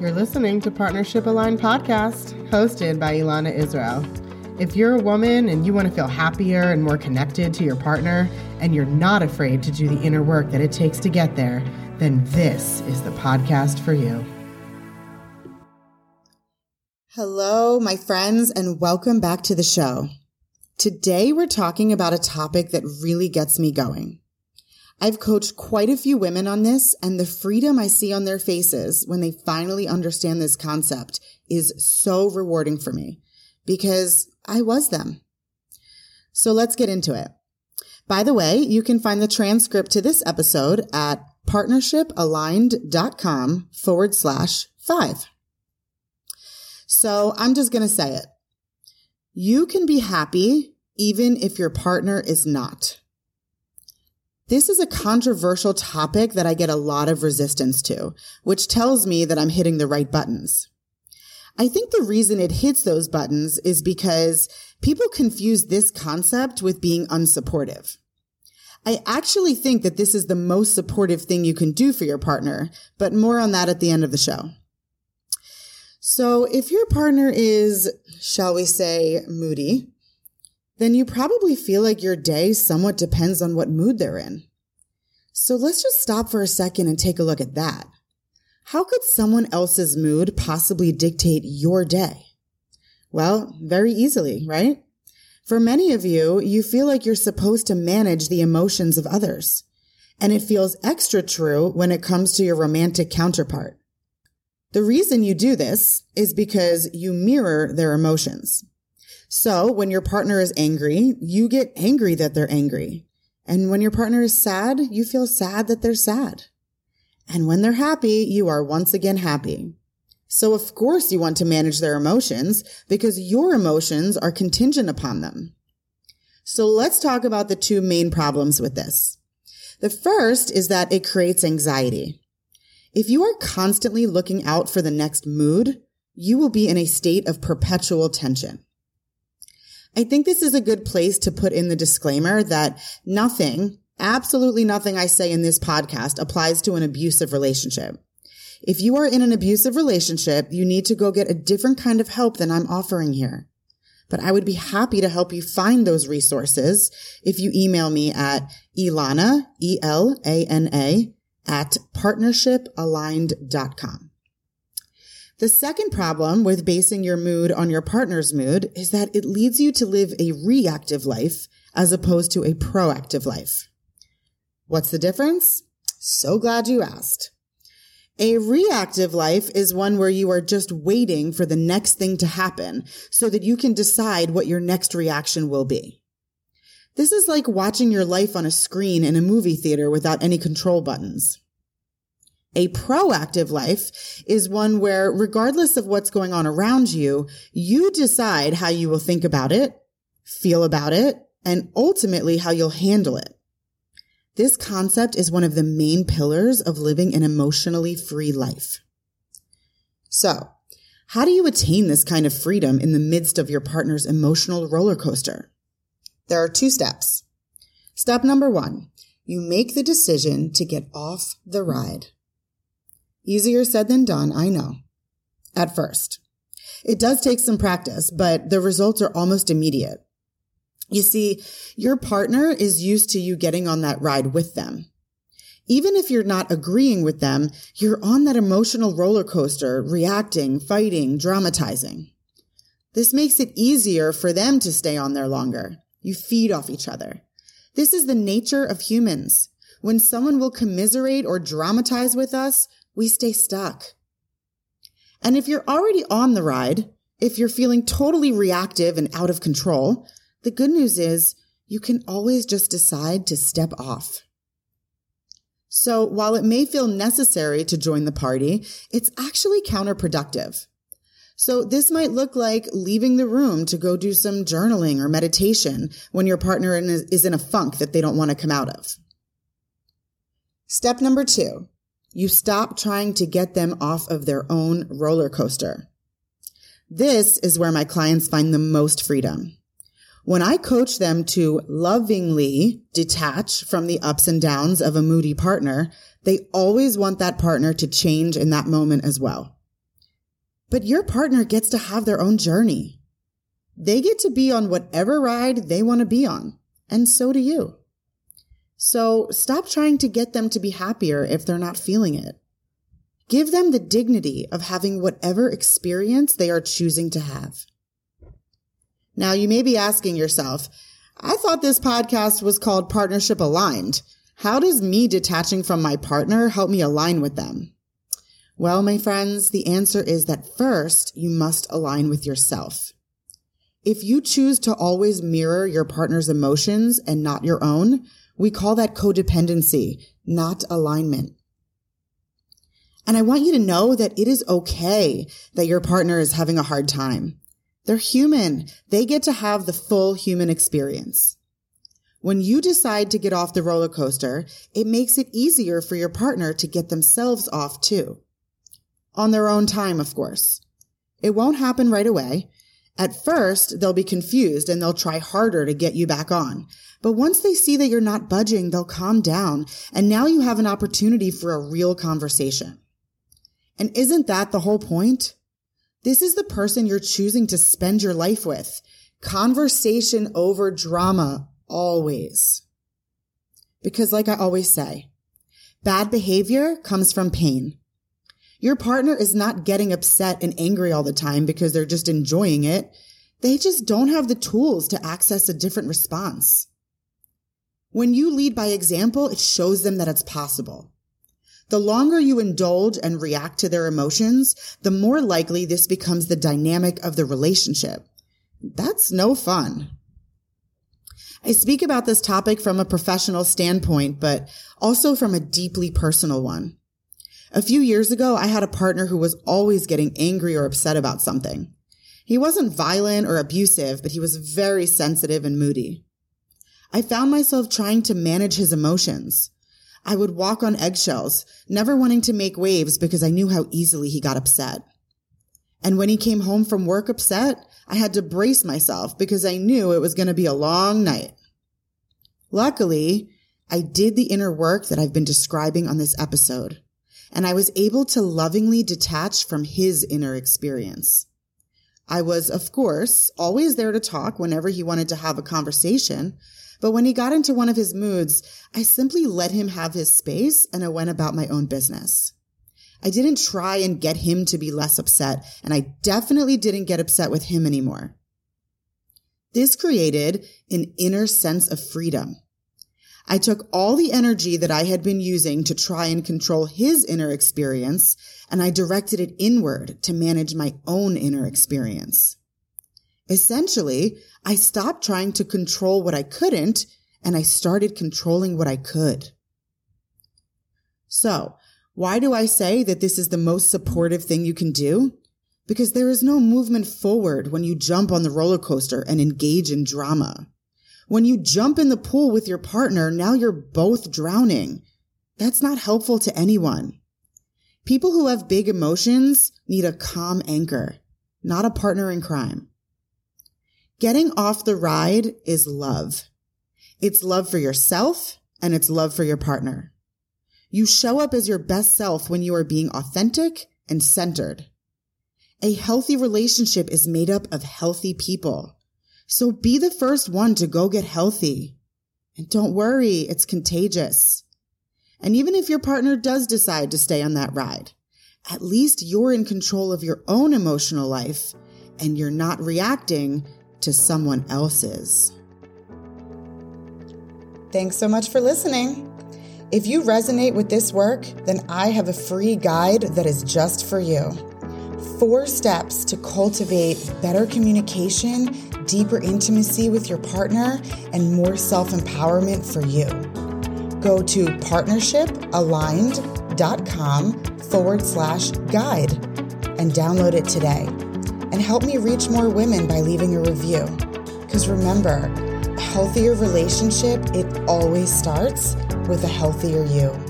You're listening to Partnership Aligned Podcast, hosted by Elana Israel. If you're a woman and you want to feel happier and more connected to your partner, and you're not afraid to do the inner work that it takes to get there, then this is the podcast for you. Hello, my friends, and welcome back to the show. Today, we're talking about a topic that really gets me going. I've coached quite a few women on this, and the freedom I see on their faces when they finally understand this concept is so rewarding for me because I was them. So let's get into it. By the way, you can find the transcript to this episode at partnershipaligned.com forward slash five. So I'm just going to say it. You can be happy even if your partner is not. This is a controversial topic that I get a lot of resistance to, which tells me that I'm hitting the right buttons. I think the reason it hits those buttons is because people confuse this concept with being unsupportive. I actually think that this is the most supportive thing you can do for your partner, but more on that at the end of the show. So if your partner is, shall we say, moody, then you probably feel like your day somewhat depends on what mood they're in. So let's just stop for a second and take a look at that. How could someone else's mood possibly dictate your day? Well, very easily, right? For many of you, you feel like you're supposed to manage the emotions of others. And it feels extra true when it comes to your romantic counterpart. The reason you do this is because you mirror their emotions. So when your partner is angry, you get angry that they're angry. And when your partner is sad, you feel sad that they're sad. And when they're happy, you are once again happy. So of course you want to manage their emotions because your emotions are contingent upon them. So let's talk about the two main problems with this. The first is that it creates anxiety. If you are constantly looking out for the next mood, you will be in a state of perpetual tension. I think this is a good place to put in the disclaimer that nothing, absolutely nothing I say in this podcast applies to an abusive relationship. If you are in an abusive relationship, you need to go get a different kind of help than I'm offering here. But I would be happy to help you find those resources if you email me at Elana, E-L-A-N-A, at partnershipaligned.com. The second problem with basing your mood on your partner's mood is that it leads you to live a reactive life as opposed to a proactive life. What's the difference? So glad you asked. A reactive life is one where you are just waiting for the next thing to happen so that you can decide what your next reaction will be. This is like watching your life on a screen in a movie theater without any control buttons. A proactive life is one where regardless of what's going on around you, you decide how you will think about it, feel about it, and ultimately how you'll handle it. This concept is one of the main pillars of living an emotionally free life. So, how do you attain this kind of freedom in the midst of your partner's emotional roller coaster? There are two steps. Step number one, you make the decision to get off the ride. Easier said than done, I know. At first. It does take some practice, but the results are almost immediate. You see, your partner is used to you getting on that ride with them. Even if you're not agreeing with them, you're on that emotional roller coaster, reacting, fighting, dramatizing. This makes it easier for them to stay on there longer. You feed off each other. This is the nature of humans. When someone will commiserate or dramatize with us, we stay stuck. And if you're already on the ride, if you're feeling totally reactive and out of control, the good news is you can always just decide to step off. So while it may feel necessary to join the party, it's actually counterproductive. So this might look like leaving the room to go do some journaling or meditation when your partner is in a funk that they don't want to come out of. Step number two, you stop trying to get them off of their own roller coaster. This is where my clients find the most freedom. When I coach them to lovingly detach from the ups and downs of a moody partner, they always want that partner to change in that moment as well. But your partner gets to have their own journey. They get to be on whatever ride they want to be on, and so do you. So stop trying to get them to be happier if they're not feeling it. Give them the dignity of having whatever experience they are choosing to have. Now, you may be asking yourself, I thought this podcast was called Partnership Aligned. How does me detaching from my partner help me align with them? Well, my friends, the answer is that first you must align with yourself. If you choose to always mirror your partner's emotions and not your own, we call that codependency, not alignment. And I want you to know that it is okay that your partner is having a hard time. They're human. They get to have the full human experience. When you decide to get off the roller coaster, it makes it easier for your partner to get themselves off too. On their own time, of course. It won't happen right away. At first, they'll be confused and they'll try harder to get you back on. But once they see that you're not budging, they'll calm down. And now you have an opportunity for a real conversation. And isn't that the whole point? This is the person you're choosing to spend your life with. Conversation over drama, always. Because like I always say, bad behavior comes from pain. Your partner is not getting upset and angry all the time because they're just enjoying it. They just don't have the tools to access a different response. When you lead by example, it shows them that it's possible. The longer you indulge and react to their emotions, the more likely this becomes the dynamic of the relationship. That's no fun. I speak about this topic from a professional standpoint, but also from a deeply personal one. A few years ago, I had a partner who was always getting angry or upset about something. He wasn't violent or abusive, but he was very sensitive and moody. I found myself trying to manage his emotions. I would walk on eggshells, never wanting to make waves because I knew how easily he got upset. And when he came home from work upset, I had to brace myself because I knew it was going to be a long night. Luckily, I did the inner work that I've been describing on this episode and I was able to lovingly detach from his inner experience. I was, of course, always there to talk whenever he wanted to have a conversation, but when he got into one of his moods, I simply let him have his space and I went about my own business. I didn't try and get him to be less upset, and I definitely didn't get upset with him anymore. This created an inner sense of freedom. I took all the energy that I had been using to try and control his inner experience and I directed it inward to manage my own inner experience. Essentially, I stopped trying to control what I couldn't and I started controlling what I could. So, why do I say that this is the most supportive thing you can do? Because there is no movement forward when you jump on the roller coaster and engage in drama. When you jump in the pool with your partner, now you're both drowning. That's not helpful to anyone. People who have big emotions need a calm anchor, not a partner in crime. Getting off the ride is love. It's love for yourself and it's love for your partner. You show up as your best self when you are being authentic and centered. A healthy relationship is made up of healthy people. So be the first one to go get healthy. And don't worry, it's contagious. And even if your partner does decide to stay on that ride, at least you're in control of your own emotional life and you're not reacting to someone else's. Thanks so much for listening. If you resonate with this work, then I have a free guide that is just for you. Four steps to cultivate better communication deeper intimacy with your partner, and more self empowerment for you. Go to partnershipaligned.com forward slash guide and download it today. And help me reach more women by leaving a review. Because remember, a healthier relationship, it always starts with a healthier you.